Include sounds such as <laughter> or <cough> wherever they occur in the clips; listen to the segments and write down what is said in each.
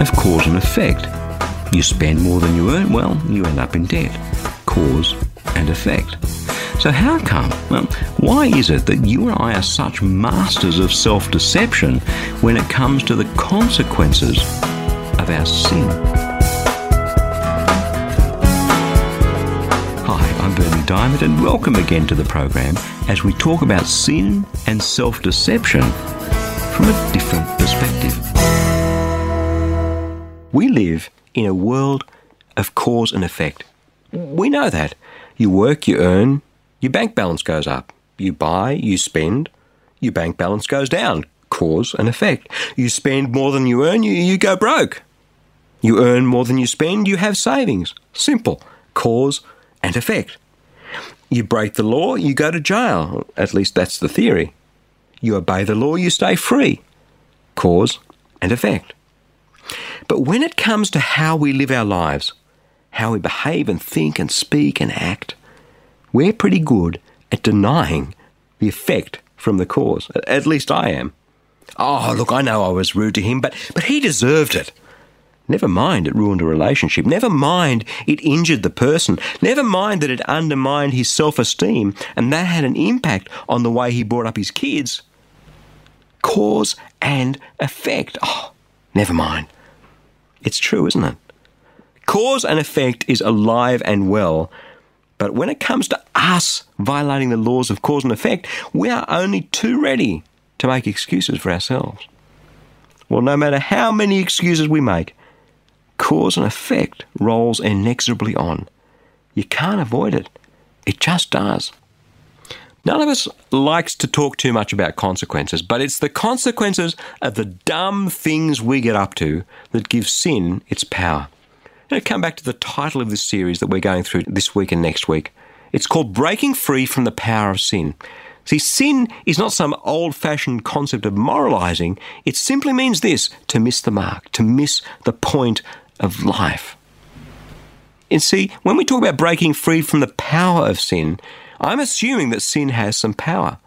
Of cause and effect. You spend more than you earn, well, you end up in debt. Cause and effect. So, how come? Well, why is it that you and I are such masters of self deception when it comes to the consequences of our sin? Hi, I'm Berni Dymet, and welcome again to the program as we talk about sin and self deception from a different We live in a world of cause and effect. We know that. You work, you earn, your bank balance goes up. You buy, you spend, your bank balance goes down. Cause and effect. You spend more than you earn, you, you go broke. You earn more than you spend, you have savings. Simple. Cause and effect. You break the law, you go to jail. At least that's the theory. You obey the law, you stay free. Cause and effect. But when it comes to how we live our lives, how we behave and think and speak and act, we're pretty good at denying the effect from the cause. At least I am. Oh, look, I know I was rude to him, but, but he deserved it. Never mind it ruined a relationship. Never mind it injured the person. Never mind that it undermined his self esteem and that had an impact on the way he brought up his kids. Cause and effect. Oh, never mind. It's true, isn't it? Cause and effect is alive and well, but when it comes to us violating the laws of cause and effect, we are only too ready to make excuses for ourselves. Well, no matter how many excuses we make, cause and effect rolls inexorably on. You can't avoid it. It just does. None of us likes to talk too much about consequences, but it's the consequences of the dumb things we get up to that give sin its power. And come back to the title of this series that we're going through this week and next week. It's called Breaking Free from the Power of Sin. See, sin is not some old fashioned concept of moralizing. It simply means this to miss the mark, to miss the point of life. And see, when we talk about breaking free from the power of sin, I'm assuming that sin has some power.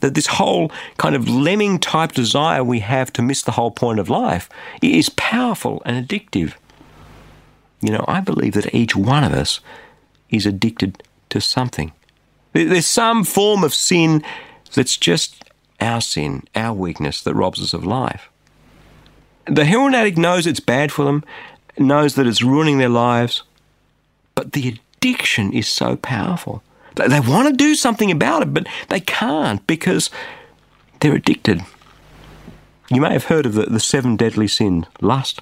That this whole kind of lemming type desire we have to miss the whole point of life is powerful and addictive. You know, I believe that each one of us is addicted to something. There's some form of sin that's just our sin, our weakness that robs us of life. The heroin addict knows it's bad for them, knows that it's ruining their lives, but the addiction is so powerful. They want to do something about it, but they can't because they're addicted. You may have heard of the, the seven deadly sins lust,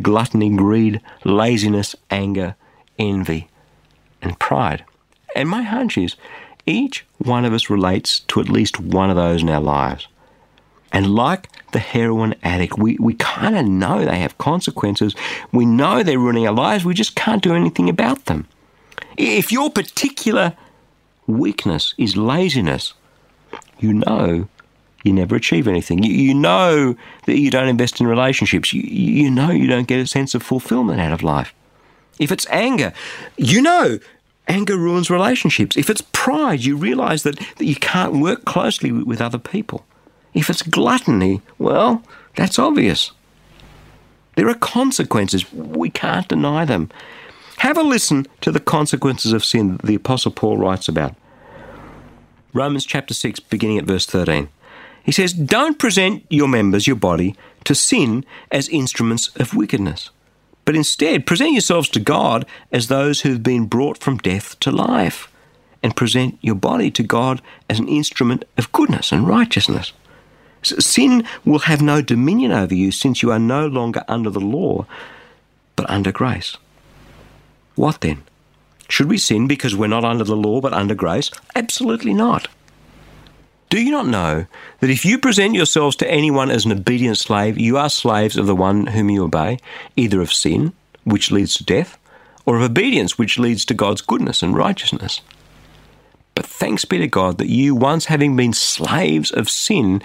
gluttony, greed, laziness, anger, envy, and pride. And my hunch is each one of us relates to at least one of those in our lives. And like the heroin addict, we, we kind of know they have consequences. We know they're ruining our lives. We just can't do anything about them. If your particular weakness is laziness, you know you never achieve anything. You, you know that you don't invest in relationships. You, you know you don't get a sense of fulfillment out of life. If it's anger, you know anger ruins relationships. If it's pride, you realize that, that you can't work closely with, with other people. If it's gluttony, well, that's obvious. There are consequences. We can't deny them. Have a listen to the consequences of sin that the Apostle Paul writes about. Romans chapter 6, beginning at verse 13. He says, Don't present your members, your body, to sin as instruments of wickedness, but instead present yourselves to God as those who have been brought from death to life, and present your body to God as an instrument of goodness and righteousness. Sin will have no dominion over you since you are no longer under the law, but under grace. What then? Should we sin because we're not under the law but under grace? Absolutely not. Do you not know that if you present yourselves to anyone as an obedient slave, you are slaves of the one whom you obey, either of sin, which leads to death, or of obedience, which leads to God's goodness and righteousness? But thanks be to God that you, once having been slaves of sin,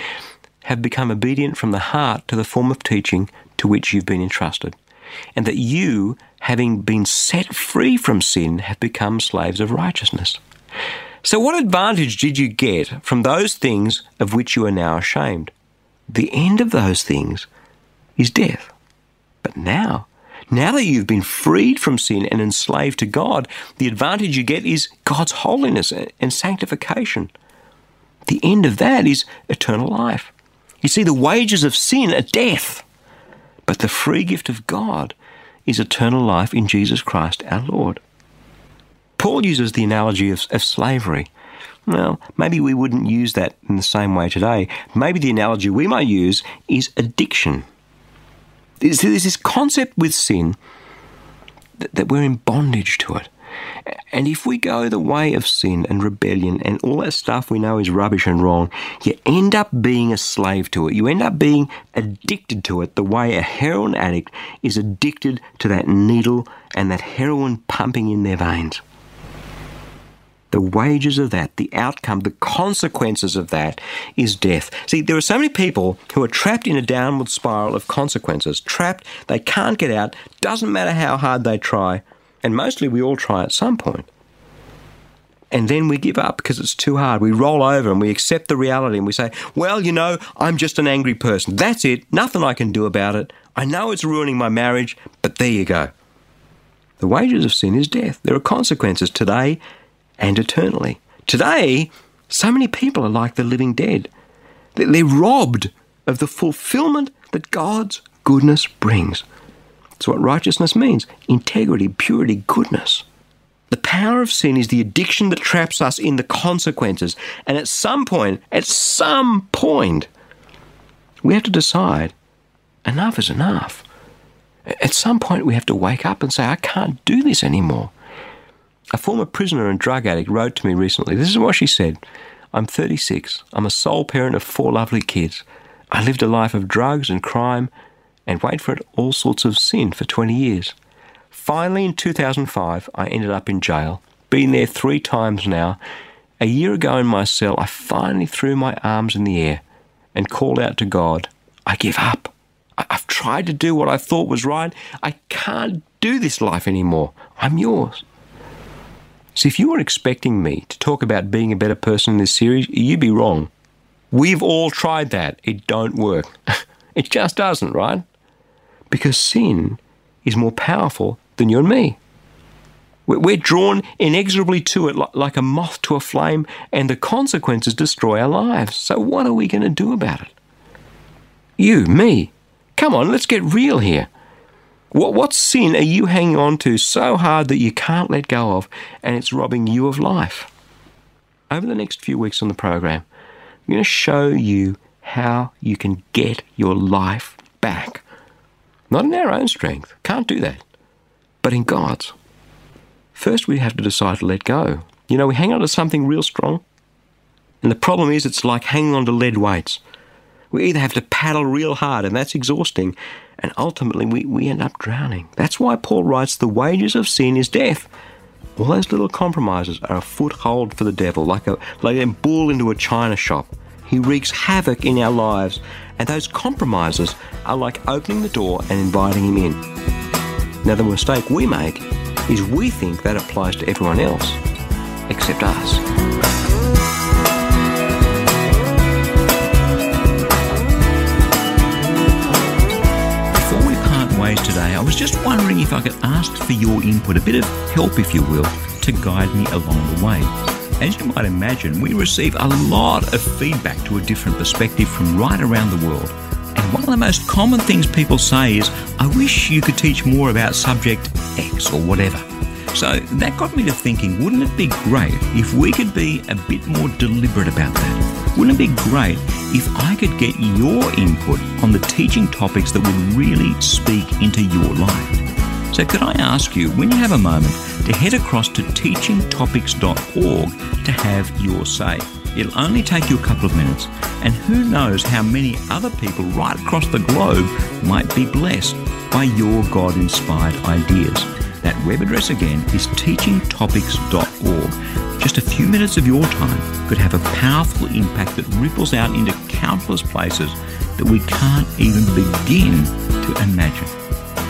have become obedient from the heart to the form of teaching to which you've been entrusted, and that you, having been set free from sin, have become slaves of righteousness. So, what advantage did you get from those things of which you are now ashamed? The end of those things is death. But now, now that you've been freed from sin and enslaved to God, the advantage you get is God's holiness and sanctification. The end of that is eternal life. You see, the wages of sin are death, but the free gift of God is eternal life in Jesus Christ our Lord. Paul uses the analogy of, of slavery. Well, maybe we wouldn't use that in the same way today. Maybe the analogy we might use is addiction. There's, there's this concept with sin that, that we're in bondage to it. And if we go the way of sin and rebellion and all that stuff we know is rubbish and wrong, you end up being a slave to it. You end up being addicted to it the way a heroin addict is addicted to that needle and that heroin pumping in their veins the wages of that, the outcome, the consequences of that is death. See, there are so many people who are trapped in a downward spiral of consequences, trapped, they can't get out, doesn't matter how hard they try, and mostly we all try at some point. And then we give up because it's too hard. We roll over and we accept the reality and we say, well, you know, I'm just an angry person. That's it. Nothing I can do about it. I know it's ruining my marriage, but there you go. The wages of sin is death. There are consequences today and eternally. Today, so many people are like the living dead. They're robbed of the fulfillment that God's goodness brings. That's what righteousness means integrity, purity, goodness. The power of sin is the addiction that traps us in the consequences. And at some point, at some point, we have to decide enough is enough. At some point, we have to wake up and say, I can't do this anymore. A former prisoner and drug addict wrote to me recently. This is what she said I'm 36. I'm a sole parent of four lovely kids. I lived a life of drugs and crime and wait for it, all sorts of sin for 20 years. Finally, in 2005, I ended up in jail. Been there three times now. A year ago in my cell, I finally threw my arms in the air and called out to God, I give up. I've tried to do what I thought was right. I can't do this life anymore. I'm yours. So if you were expecting me to talk about being a better person in this series, you'd be wrong. We've all tried that. It don't work. <laughs> it just doesn't, right? Because sin is more powerful than you and me. We're drawn inexorably to it like a moth to a flame, and the consequences destroy our lives. So, what are we going to do about it? You, me. Come on, let's get real here. What, what sin are you hanging on to so hard that you can't let go of and it's robbing you of life? Over the next few weeks on the program, I'm going to show you how you can get your life back. Not in our own strength, can't do that, but in God's. First, we have to decide to let go. You know, we hang on to something real strong, and the problem is it's like hanging on to lead weights. We either have to paddle real hard, and that's exhausting, and ultimately we, we end up drowning. That's why Paul writes, The wages of sin is death. All those little compromises are a foothold for the devil, like a, like a bull into a china shop. He wreaks havoc in our lives, and those compromises are like opening the door and inviting him in. Now, the mistake we make is we think that applies to everyone else except us. Before we part ways today, I was just wondering if I could ask for your input, a bit of help, if you will, to guide me along the way. As you might imagine, we receive a lot of feedback to a different perspective from right around the world. And one of the most common things people say is, I wish you could teach more about subject X or whatever. So that got me to thinking, wouldn't it be great if we could be a bit more deliberate about that? Wouldn't it be great if I could get your input on the teaching topics that would really speak into your life? So, could I ask you, when you have a moment, to head across to teachingtopics.org to have your say? It'll only take you a couple of minutes, and who knows how many other people right across the globe might be blessed by your God inspired ideas. That web address again is teachingtopics.org. Just a few minutes of your time could have a powerful impact that ripples out into countless places that we can't even begin to imagine.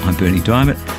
I'm Berni Dymet.